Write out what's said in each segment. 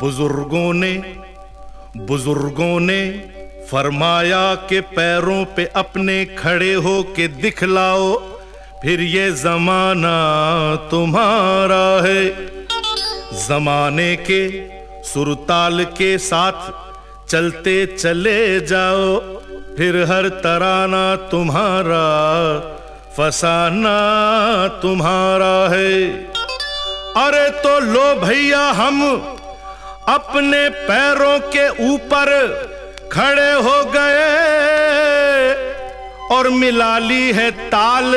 बुज़ुर्गों ने बुज़ुर्गों ने फरमाया के पैरों पे अपने खड़े हो के दिखलाओ, फिर ये जमाना तुम्हारा है। जमाने के सुरताल के साथ चलते चले जाओ, फिर हर तराना तुम्हारा, फसाना तुम्हारा है। अरे तो लो भैया हम, अपने पैरों के ऊपर खड़े हो गए, और मिला ली है ताल,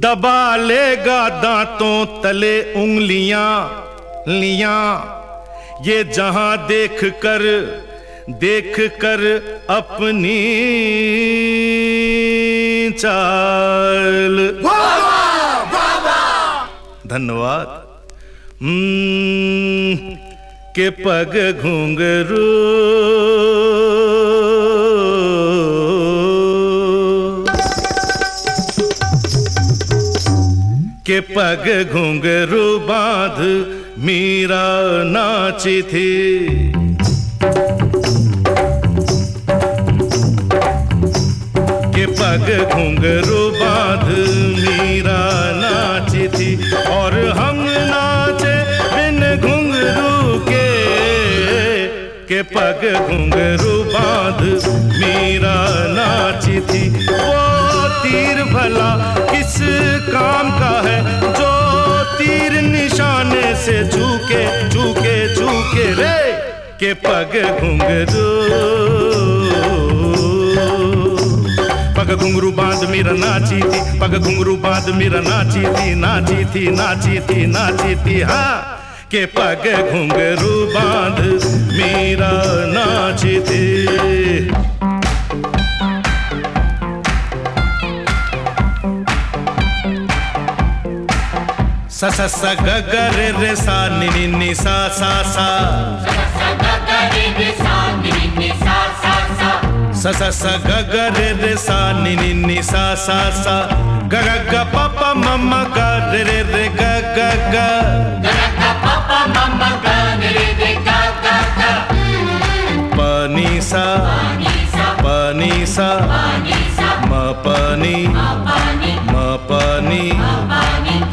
दबा लेगा दांतों तले उंगलियाँ। लिया। ये जहाँ देख कर देख कर अपनी चाल। धन्यवाद। हम्म, के पग घुंघरू। के पग घुंघरू बाँध मीरा नाची थी। के पग घुंघरू बाँध, मीरा नाची थी। और हम नाचे बिन घुंघरू के। के पग घुंघरू बाँध, मीरा नाची थी। वो तीर भला किस काम का है, जो से झूके झूके झूके रे, के पग घुंघरू। पग घुंघरू बाँध मेरा नाची थी, पग घुंगरू बाँध मेरा नाची थी नाची थी नाची थी नाची थी हाँ। के पग घुंघरू बाँध मेरा नाची थी। सा सा सा ग ग रे रे सा, नि नि नि, सा सा सा। सा सा सा ग ग रे रे सा, नि नि नि, सा सा सा। ग ग ग, प प, म म, ग, रे रे रे, ग ग ग। प नि सा प नि सा म प नि म प नि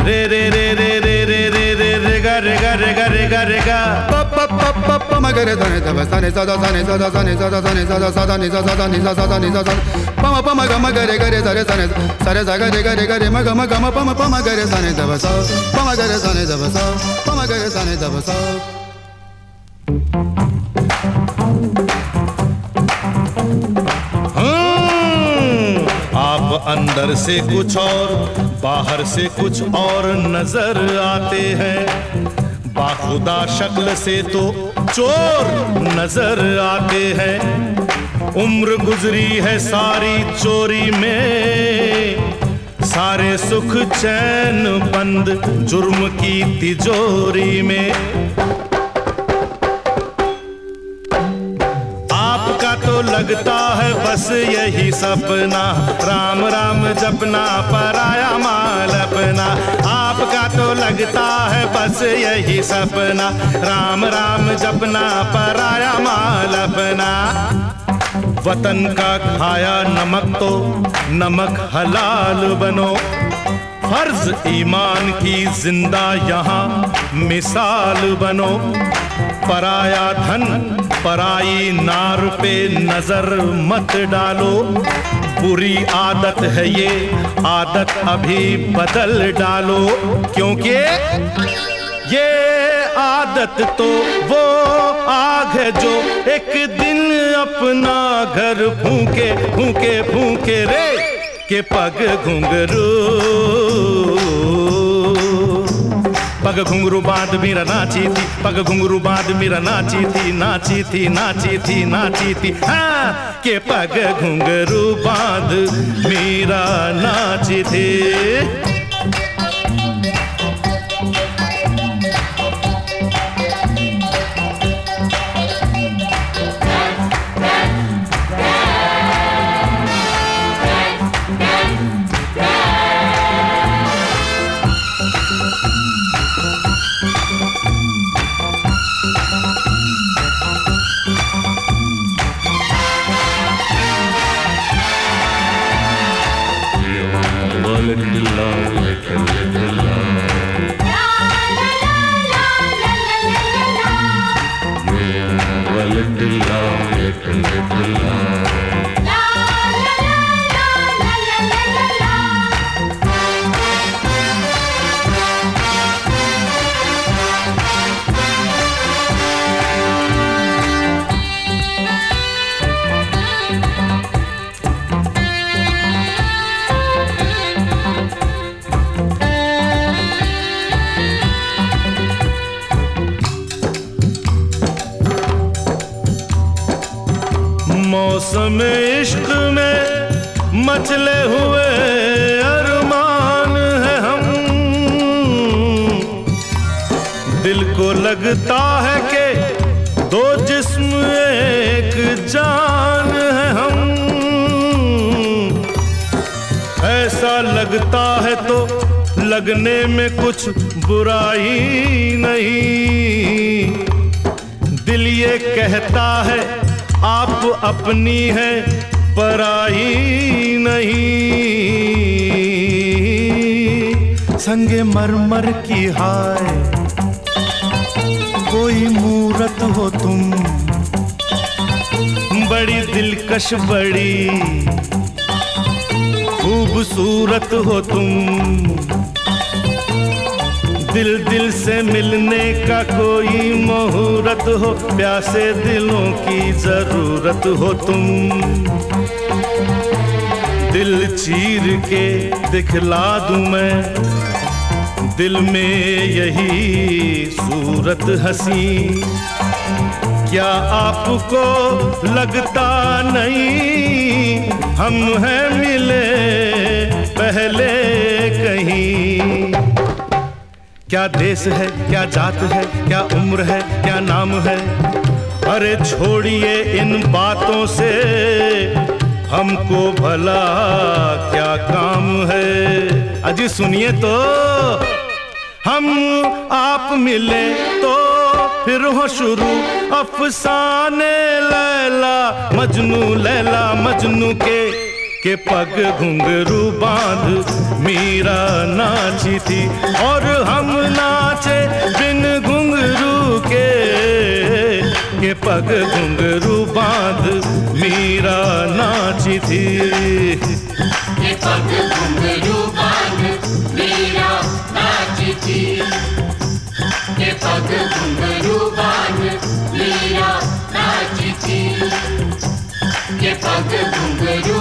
रे रे रे रे रे रे रे रे रे गा रे गा रे गा रे गा रे गा pa pa pa pa pa ma ga re sa ne sa ba sa ne sa da sa ne sa da sa ne sa da sa ne sa da sa da ne sa sa da ne sa sa da ne sa sa pa ma pa ma ga ma ga re ga re sa re sa ne sa re sa ga re ga re ga re ma ga ma ga ma pa ma pa ma ga re sa ne sa ba sa pa ma ga re sa ne sa ba sa pa ma ga re sa आप अंदर से कुछ और, बाहर से कुछ और नज़र आते हैं। बाखुदा शक्ल से तो चोर नज़र आते हैं। उम्र गुजरी है सारी चोरी में। सारे सुख चैन बंद, जुर्म की तिजोरी में। लगता है बस यही सपना। राम राम जपना, पराया माल अपना। आपका तो लगता है बस यही सपना। राम राम जपना, पराया माल अपना। वतन का खाया नमक तो नमक हलाल बनो। फ़र्ज़ ईमान की ज़िंदा यहाँ। मिसाल बनो। पराया धन, पराई नार पे नज़र मत डालो। बुरी आदत है ये, आदत अभी बदल डालो। क्योंकि ये आदत तो वो आग है जो एक दिन अपना घर फूके फूके फूके रे। के पग घुंघरू। पग घुंघरू बाँध मेरा नाची थी, पग घुंघरू बाँध मेरा नाची थी नाची थी नाची थी नाची थी। हाँ के पग घुंघरू बाँध मेरा नाची थी। मौसम इश्क में मचले हुए अरमान है हम। दिल को लगता है कि दो जिस्म एक जान है हम। ऐसा लगता है तो लगने में कुछ बुराई नहीं। दिल ये कहता है आप अपनी है, पराई नहीं। संगे मरमर की हाय, कोई मूरत हो तुम। बड़ी दिलकश बड़ी, खूबसूरत हो तुम। दिल दिल से मिलने का कोई मुहूर्त हो, प्यासे दिलों की ज़रूरत हो तुम। दिल चीर के दिखला दूँ मैं, दिल में यही सूरत हसी। क्या आपको लगता नहीं, हम हैं मिले पहले क्या देश है, क्या जात है, क्या उम्र है, क्या नाम है? अरे छोड़िए इन बातों से, हमको भला क्या काम है? अजी सुनिए तो हम आप मिले तो फिर हो शुरू अफसाने लैला, मजनू लैला, मजनू के के पग घुंघरू बाँध, मीरा नाची थी। और हम नाचे बिन घुंघरू के के पग घुंघरू बाँध, मीरा नाची थी। के पग घुंघरू बाँध, मीरा नाची थी। के पग घुंघरू बाँध, मीरा नाची थी। ये पग घुंघरू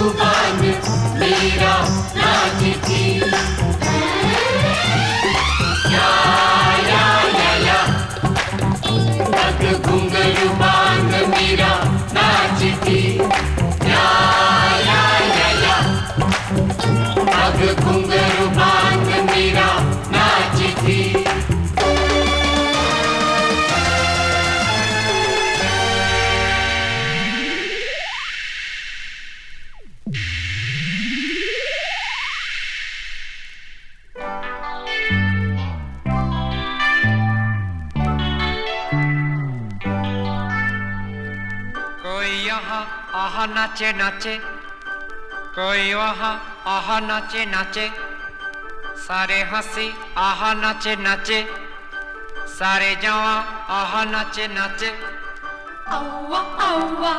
आहा नाचे नाचे कोई वहाँ आहा नाचे नाचे सारे हँसी आहा नाचे नाचे सारे जवा आहा नाचे नाचे अव्वा अव्वा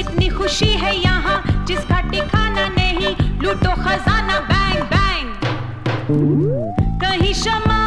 इतनी खुशी है यहाँ जिसका ठिकाना नहीं लूटो खजाना बैंग बैंग कहीं शमा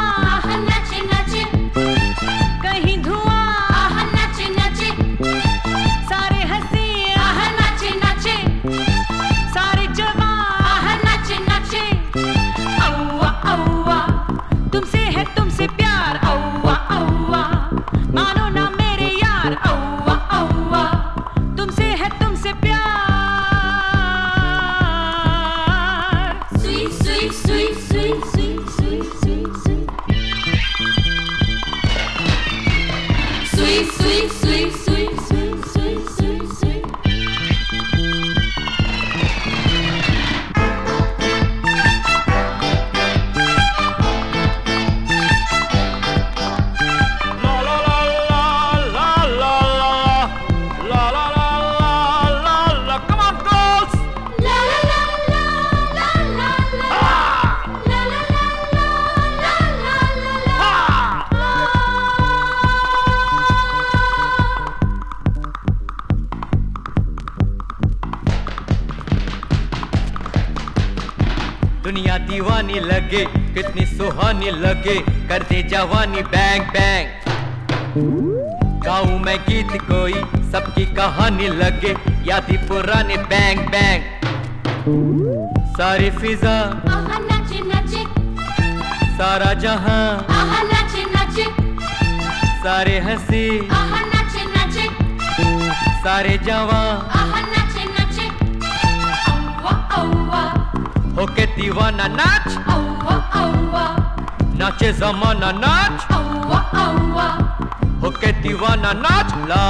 लगे कर दे जवानी बैंग बैंग गाऊ मैं गीत कोई सबकी कहानी लगे याद ही पुराने बैंग बैंग सारी फिजा। नचे नचे। सारा जहाँ। नचे नचे। सारे हँसी। नचे नचे। सारे जवान नचे नचे। होके दीवाना नाच। नाचे जमाना नाच अव्वा अव्वा हो के दीवाना नाच ला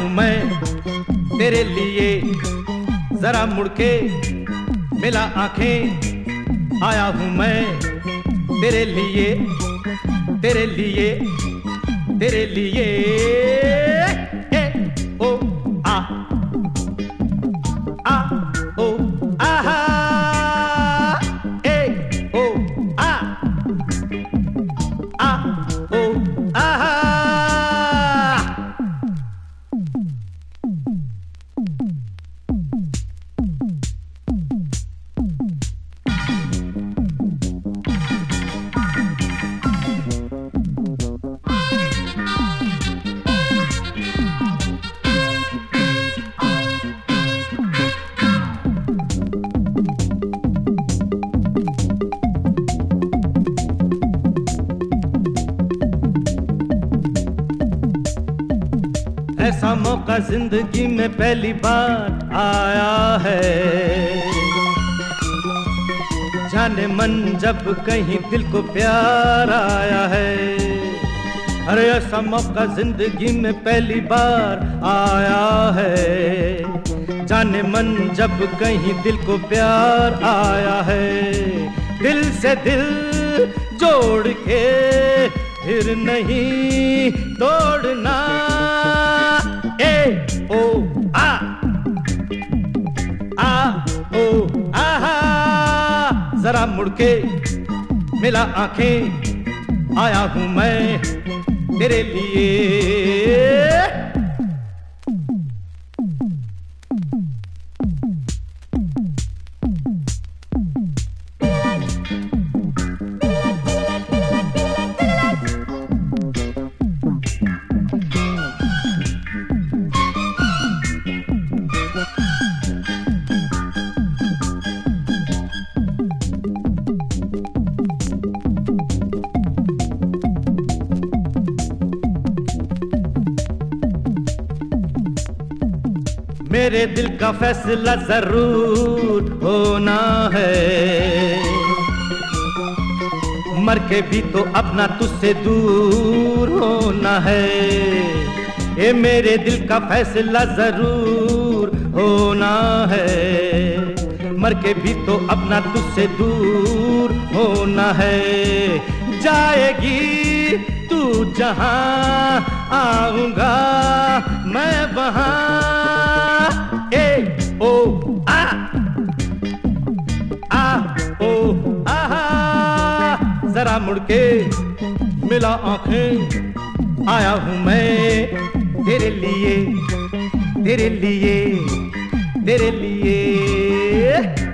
हूँ मैं। तेरे लिए जरा मुड़के मिला आँखें। जब कहीं दिल को प्यार आया है। अरे, ऐसा मौका ज़िंदगी में पहली बार आया है। जाने मन जब कहीं दिल को प्यार आया है। दिल से दिल जोड़ के फिर नहीं तोड़ना। ए, ओ, आ। मुड़के मिला आँखें आया हूँ मैं तेरे लिए। का फैसला ज़रूर होना है। मर के भी तो अपना तुझसे दूर होना है। ये मेरे दिल का फैसला ज़रूर होना है। मर के भी तो अपना तुझसे दूर होना है। जाएगी तू जहाँ आऊँगा, मैं वहाँ ओ ah, ah, oh, ah, जरा मुड़के मिला आँखें। आया हूँ मैं तेरे लिए तेरे लिए तेरे लिए।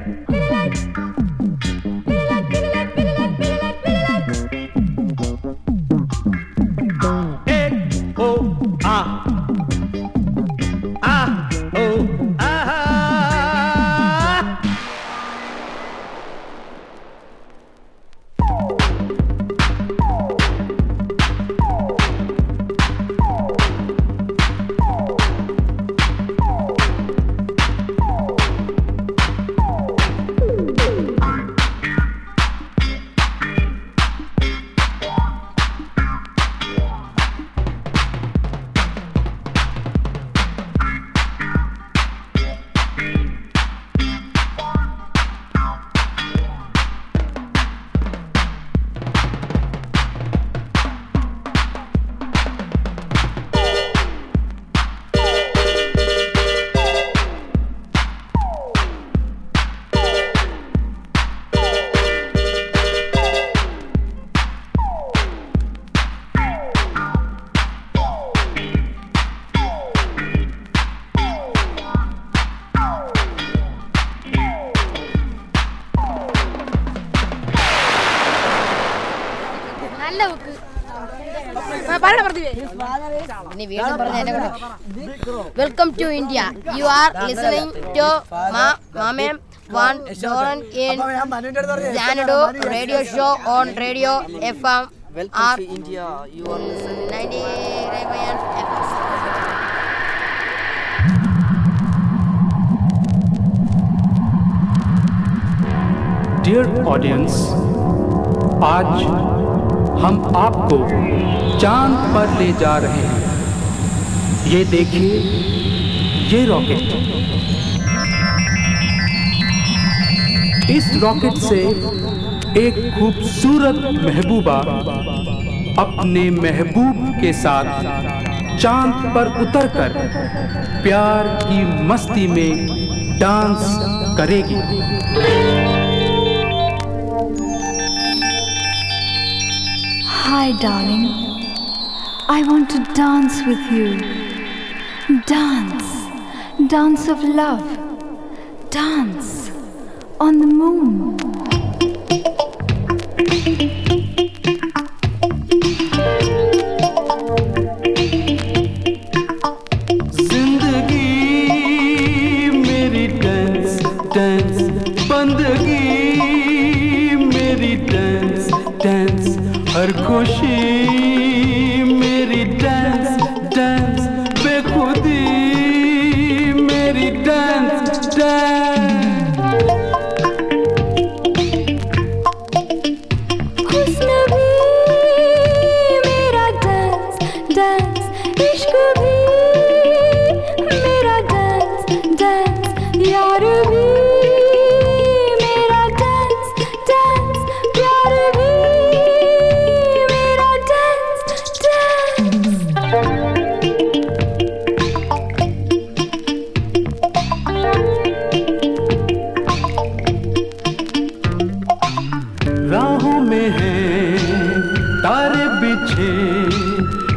ഇനി വീണ്ടും പറഞ്ഞ എന്നെ welcome to India you are listening to മാമേം one ഡോറൻ in ജാനഡു radio show on radio F M R India. You are listening. Ninety dear audience आज हम आपको चांद पर ले जा रहे हैं ये देखिए ये रॉकेट इस रॉकेट से एक खूबसूरत महबूबा अपने महबूब के साथ चाँद पर उतरकर प्यार की मस्ती में डांस करेगी Hi, darling. I want to dance with you. Dance. Dance of love. Dance on the moon.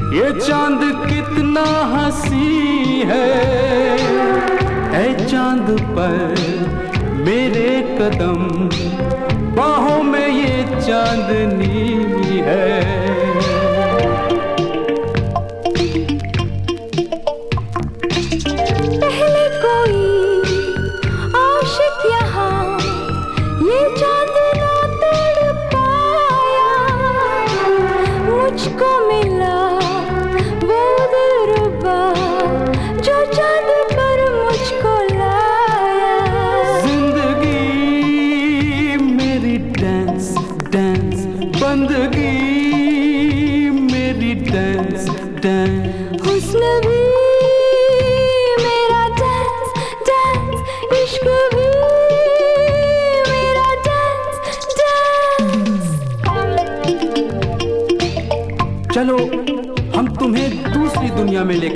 ये चाँद कितना हसी है। ऐ चाँद पर मेरे कदम, बाहों में ये चांदनी है।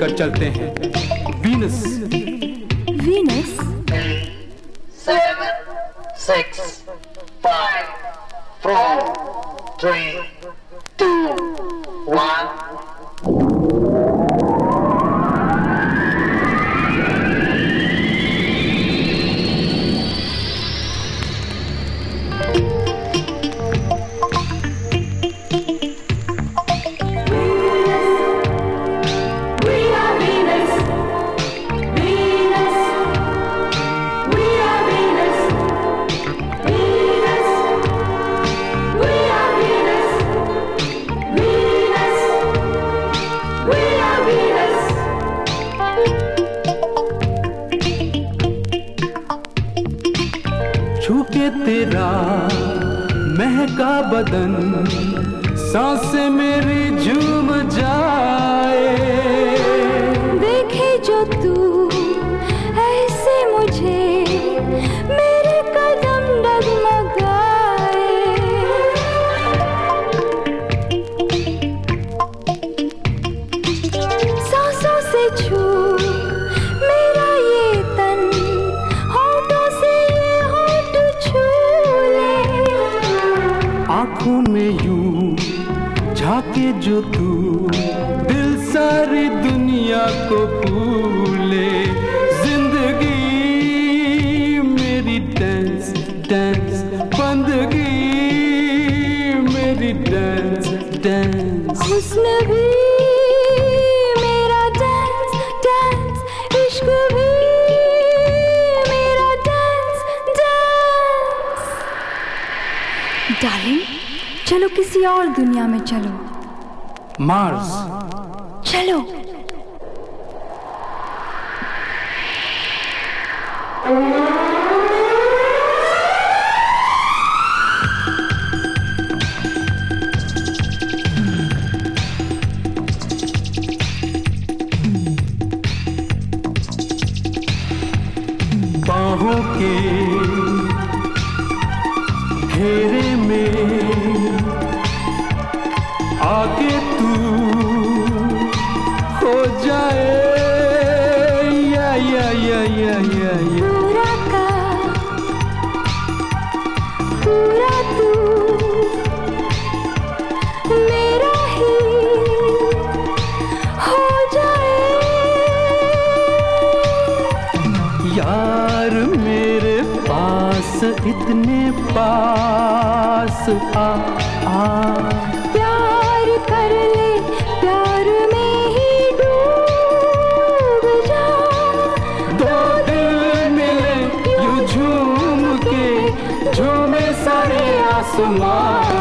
लेकर चलते हैं। छूके तेरा महका बदन साँसें मेरी झूम जाए। झाके जो तू दिल सारी दुनिया को भूले। ज़िंदगी मेरी डांस डांस बंदगी मेरी डांस डांस मेरा मेरा चलो किसी और दुनिया में चलो। मार्स चलो इतने पास आ आ। प्यार कर ले प्यार में ही डूब जा। दो दिल मिले यूँ झूम के झूमे सारे आसमान।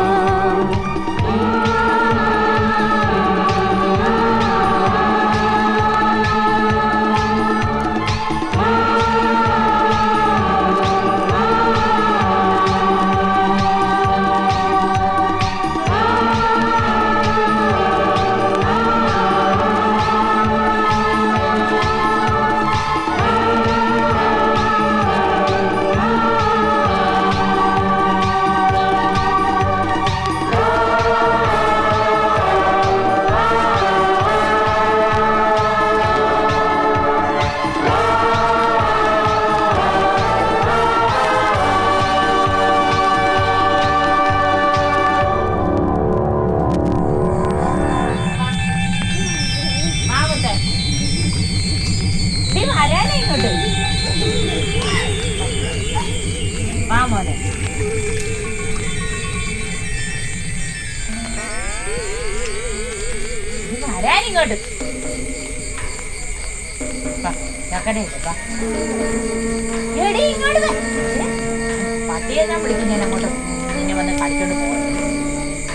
പട്ടിയെ ഞാൻ വിളിക്കും ഞാൻ അങ്ങോട്ട്? നിന്നെ വന്ന് കളിച്ചോണ്ട് പോകും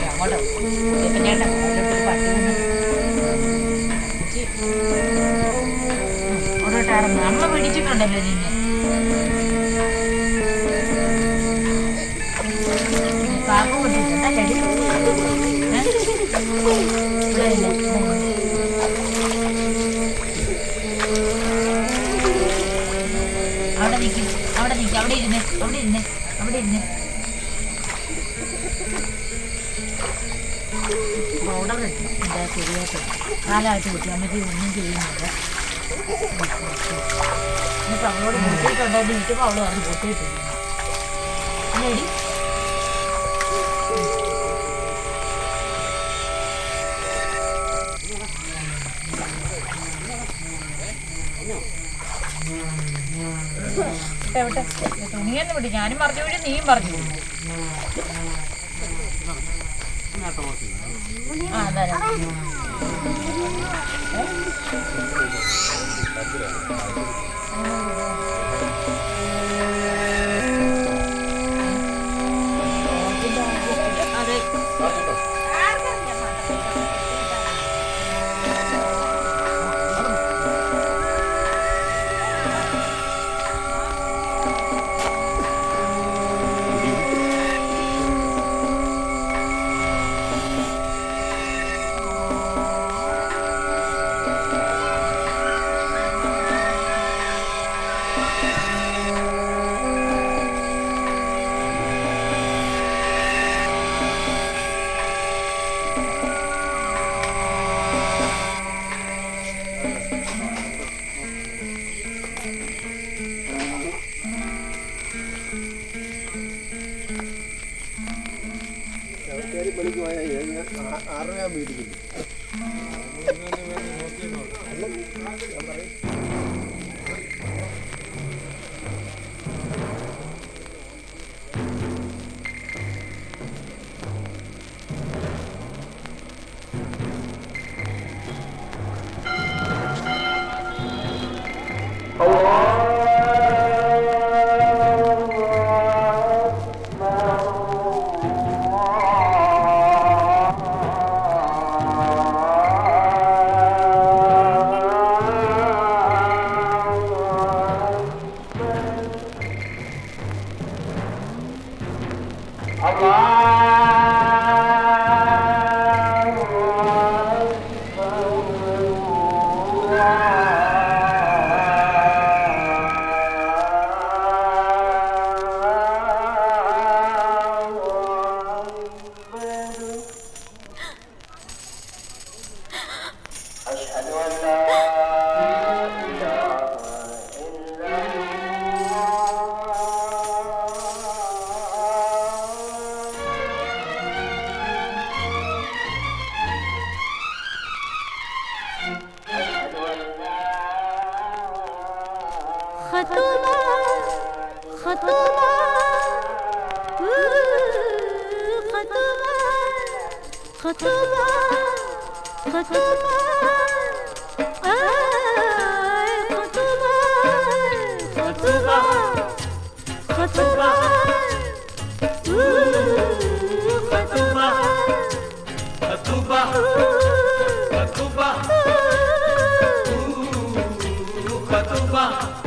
അങ്ങോട്ട്? കുഞ്ഞപ്പഞ്ഞേട്ടൻ അങ്ങോട്ടൊരു പട്ടി അങ്ങോട്ടോട്ടായിരുന്നു അമ്മ പിടിച്ചിട്ടുണ്ടല്ലോ നിന്നെ. കാലമായിട്ട് കുട്ടി ഒന്നും ചെയ്യുന്നില്ല. എന്നിട്ട് അവളോട് പൊട്ടിയിട്ടുണ്ടോ എന്ന് ചോദിച്ചപ്പോൾ അവൾ പറഞ്ഞു പൊട്ടിയിട്ടില്ല അല്ലേടി വിട്ടു ഞാനും പറഞ്ഞു വിടും നീയും പറഞ്ഞു വിടും ആ അതാ Thank you. ഏഴ് വീട്ടിൽ ഞാൻ പറയും 快走吧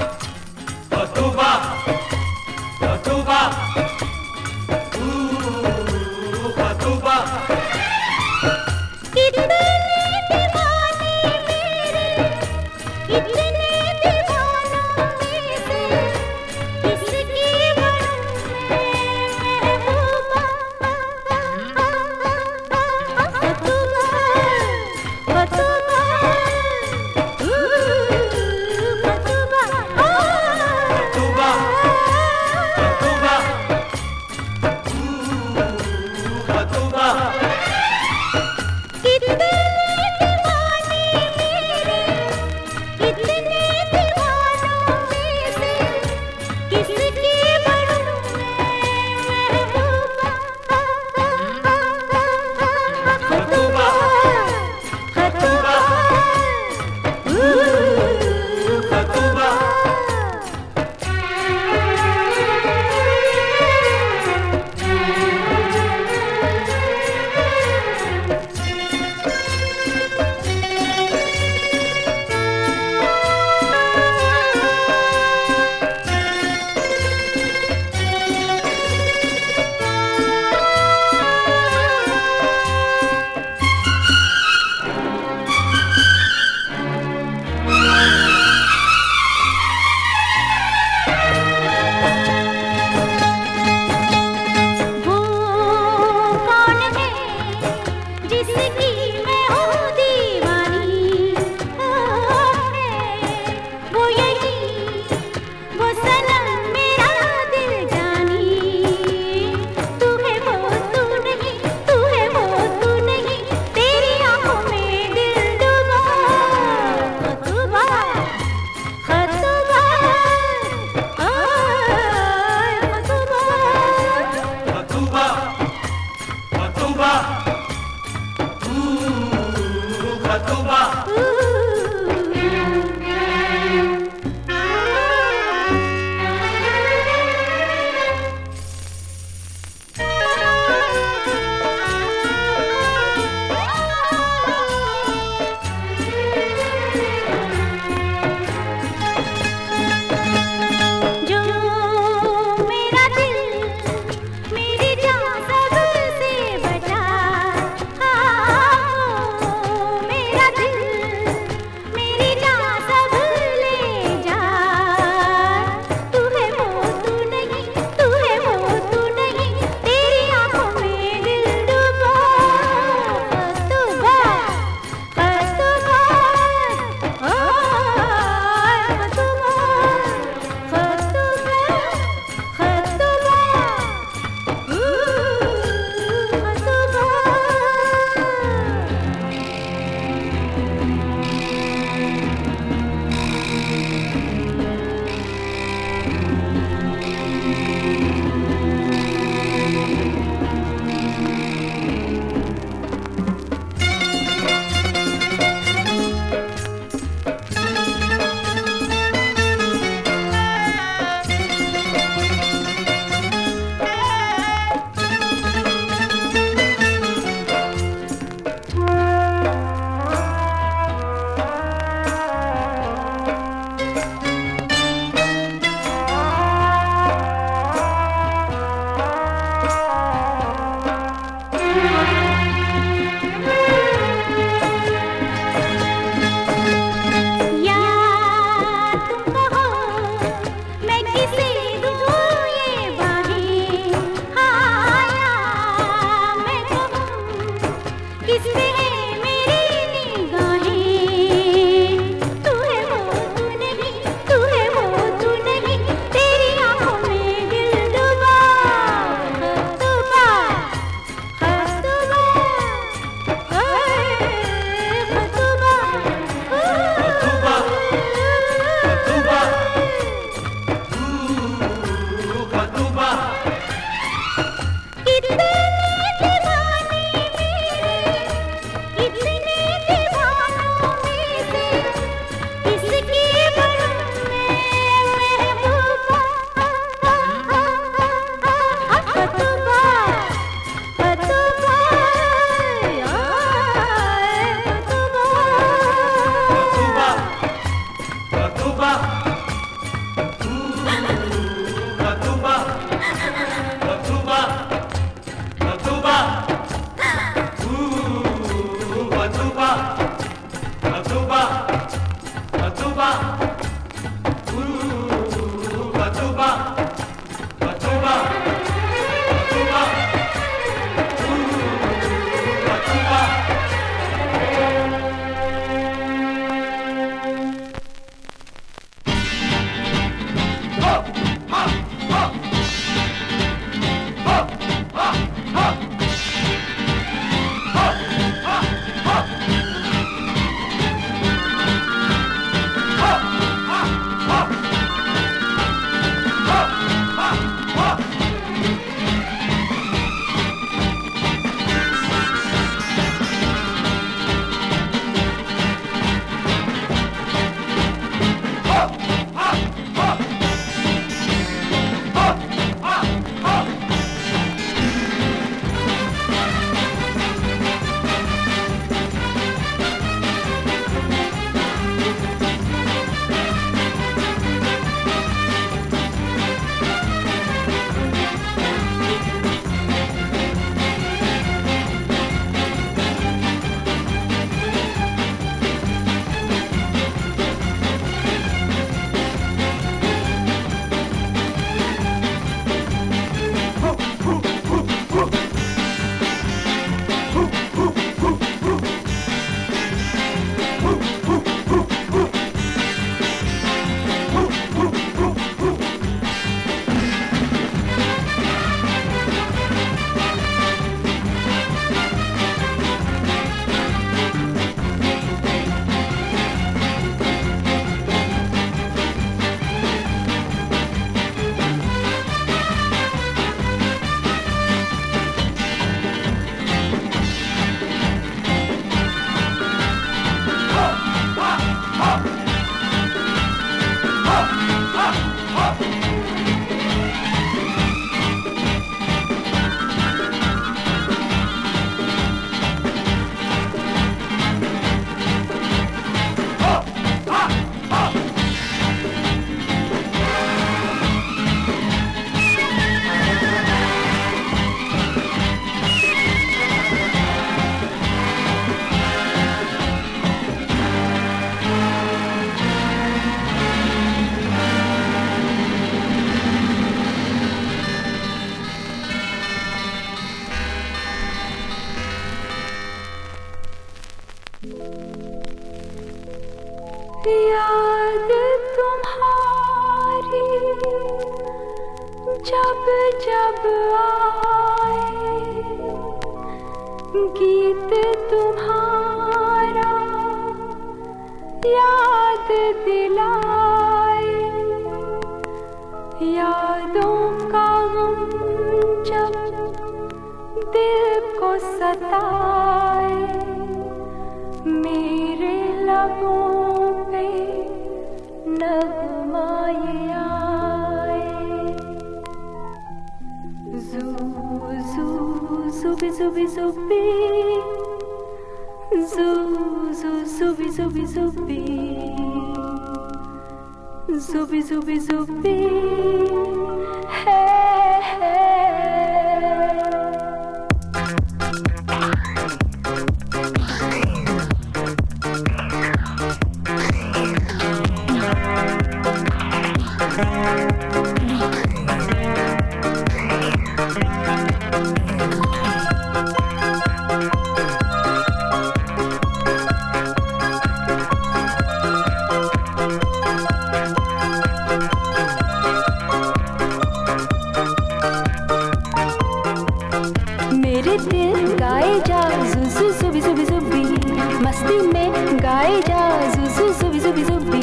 Zubi Zubi. मेरे दिल गाए जा जुजु सुबी सुबी सुबी मस्ती में गाए जा जुजु सुबी सुबी सुबी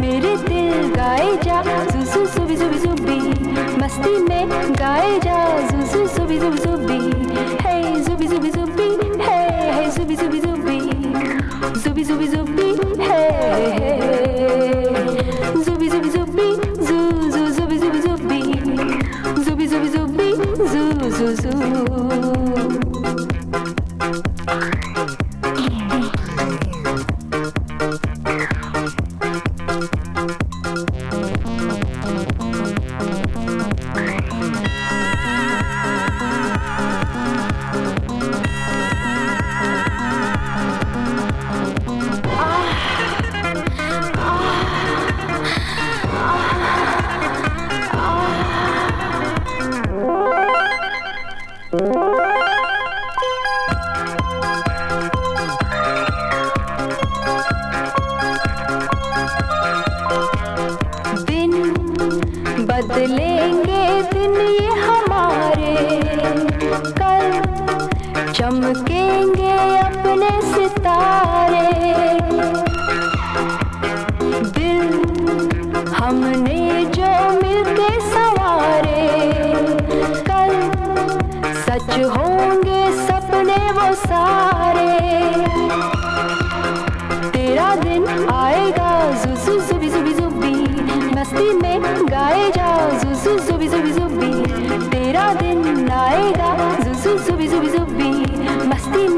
मेरे दिल गाए जा जुजु सुबी सुबी सुबी मस्ती में गाए जा जुजु सुबी सुबी सुबी हे सुबी सुबी सुबी हे हे सुबी सुबी सुबी सुबी सुबी सुबी हे हे सुबी सुबी सुबी जू जू सुबी सुबी सुबी सुबी सुबी सुबी जू जू जू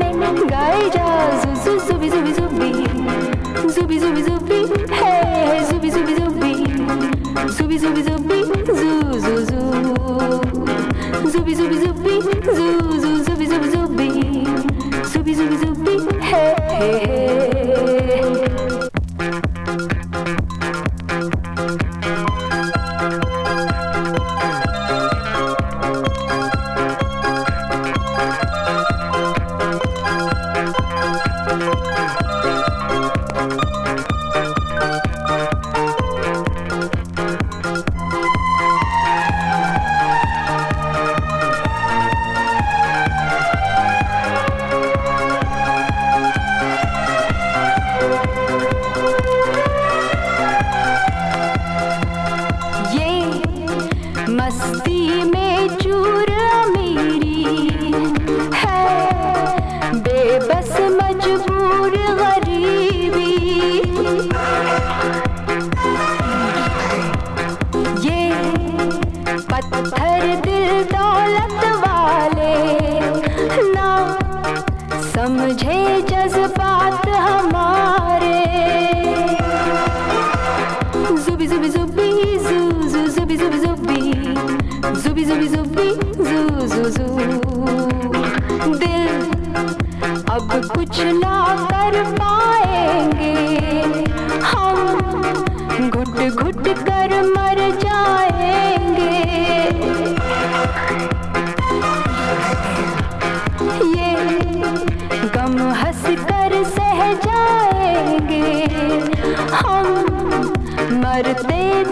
diamond gaija zubi zubi zubi zubi zubi zubi hey zubi zubi zubi zubi zubi zubi zu zu zu zubi zubi zubi zu zu zubi zubi zubi zubi zubi zubi hey.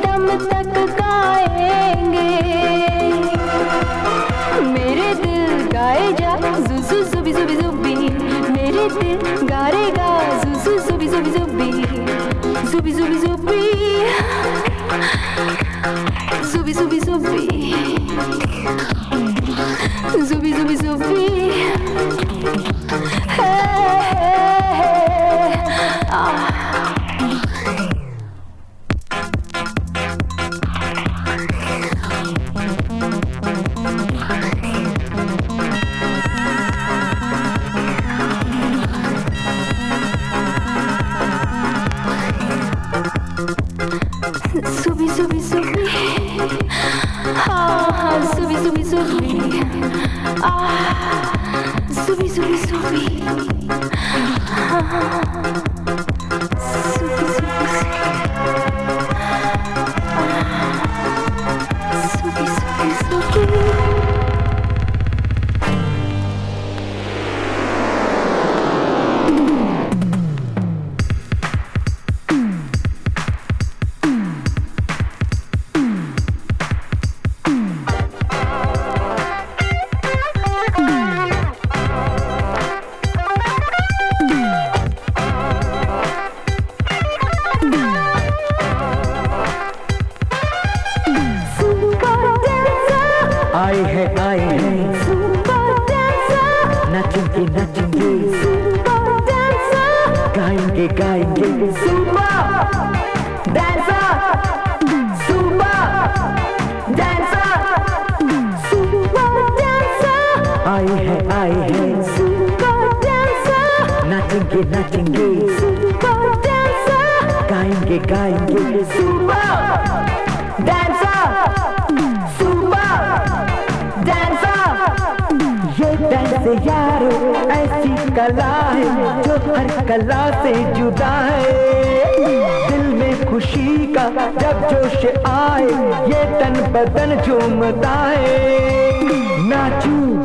दम तक गाएँगे मेरे दिल गाए जा जुजू जुबी जुबी जुबी मेरे दिल गारेगा जुजू जुबी जुबी जुबी जुबी जुबी जुबी जुबी जुबी जुबी जुबी जुबी जुबी हे हे हे आ आई है है नाचेंगे नाचेंगे गाएँगे गाएँगे super dancer super dancer ये डांस यारो ऐसी कला है जो हर कला से जुदा है दिल में खुशी का जब जोश आए ये तन बदन झूमता है नाचू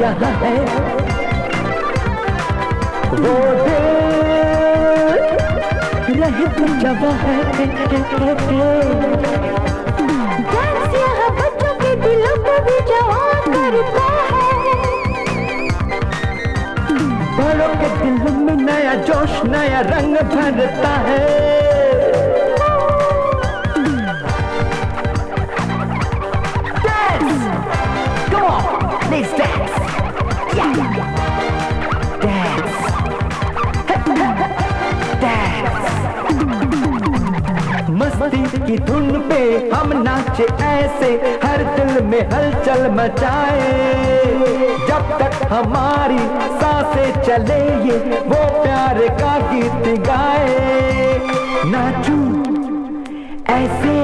यहाँ है वो दिल रहित जवा है डांस यहाँ बच्चों के दिलों को भी जवान करता है बड़ों के दिल में नया जोश नया रंग भरता है Dance! Come on, let's dance! मस्ती की धुन पे हम नाचे ऐसे हर दिल में हलचल मचाए। जब तक हमारी साँसें चले ये वो प्यार का गीत गाए। नाचू ऐसे।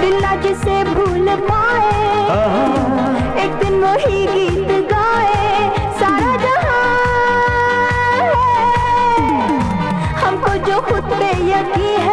बिना जिसे भूल पाए। एक दिन वही गीत यकीन है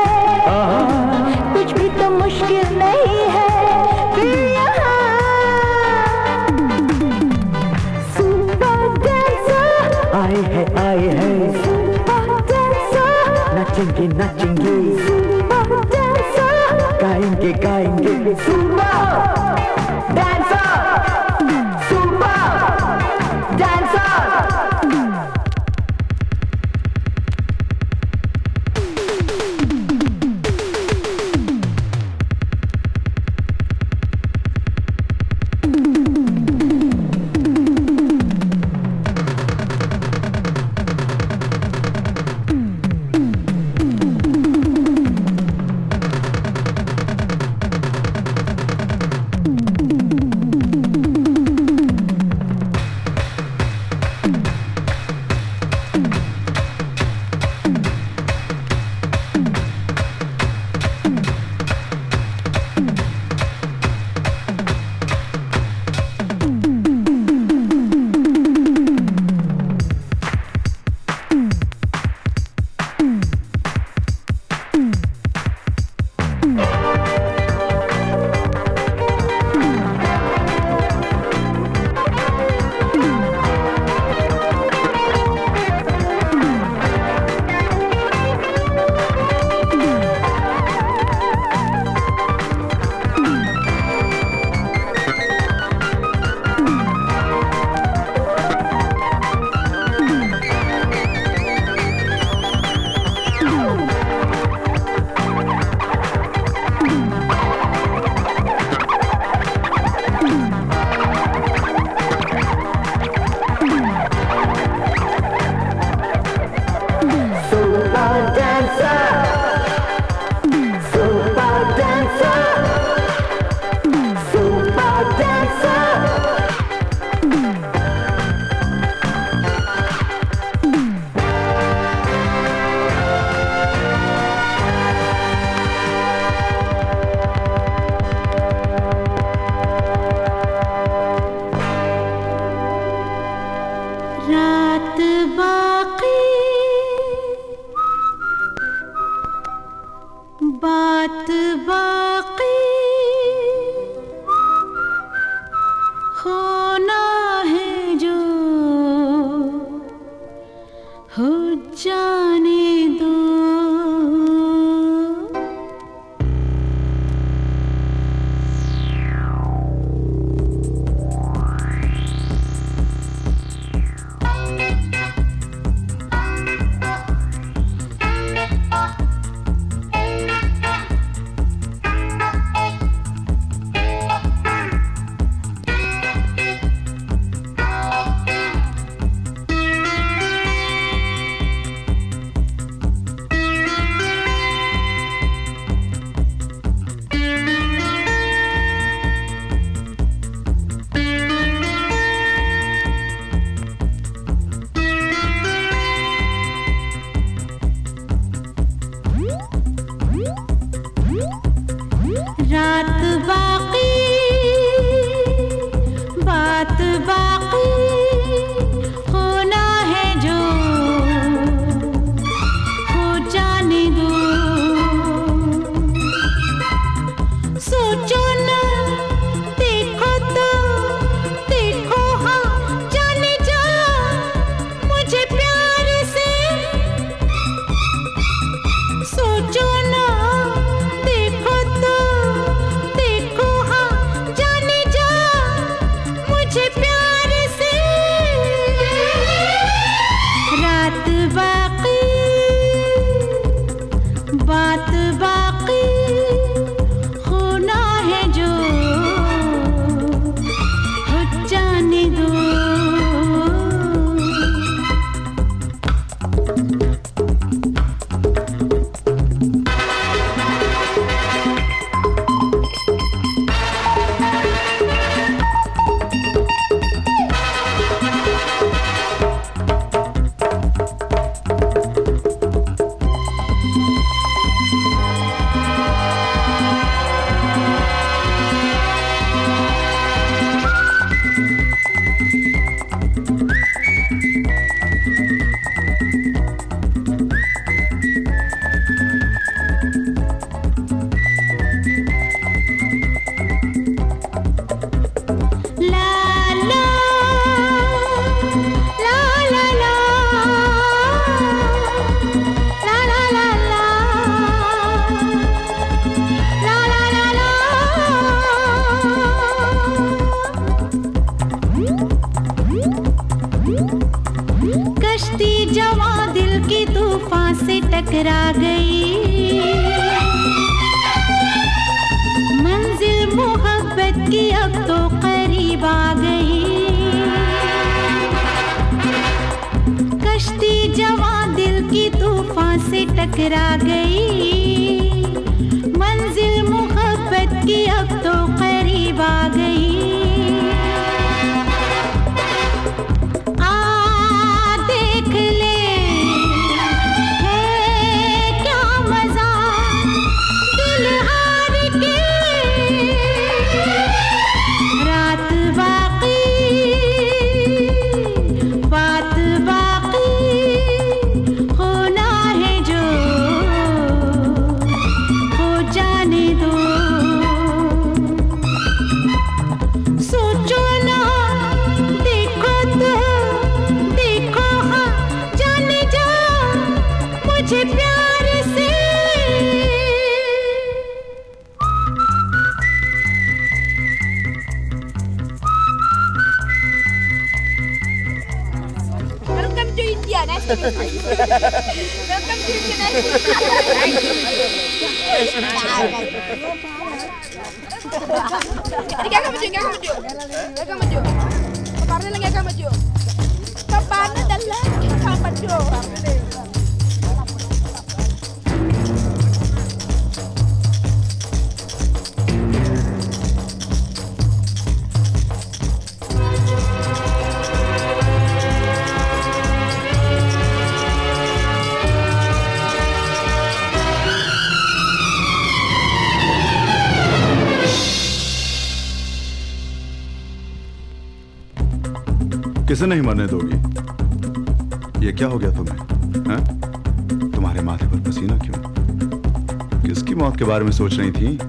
बारे में सोच रही थी।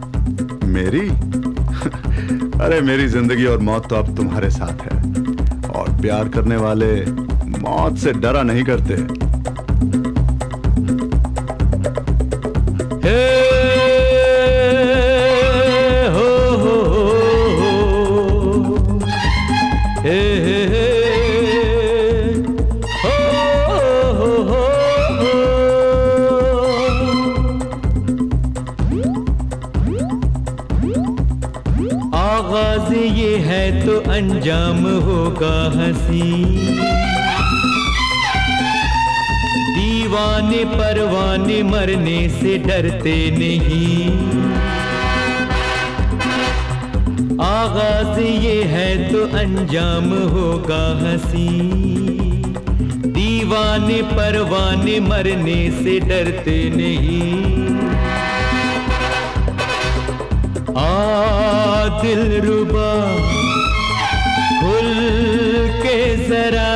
मेरी? अरे, मेरी ज़िंदगी और मौत तो अब तुम्हारे साथ है। और प्यार करने वाले मौत से डरा नहीं करते। आगाज़ ये है तो अंजाम होगा हँसी। दीवाने परवाने मरने से डरते नहीं। आगाज़ ये है तो अंजाम होगा हँसी। दीवाने परवाने मरने से डरते नहीं। दिल रुबा, खुल के जरा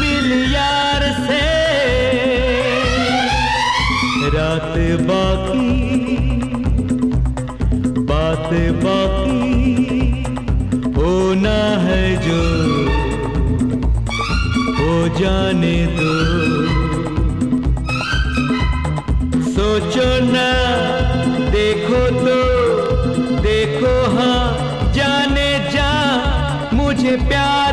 मिल यार से। रात बाकी, बात बाकी होना है जो, हो जाने दो। सोचो ना प्यार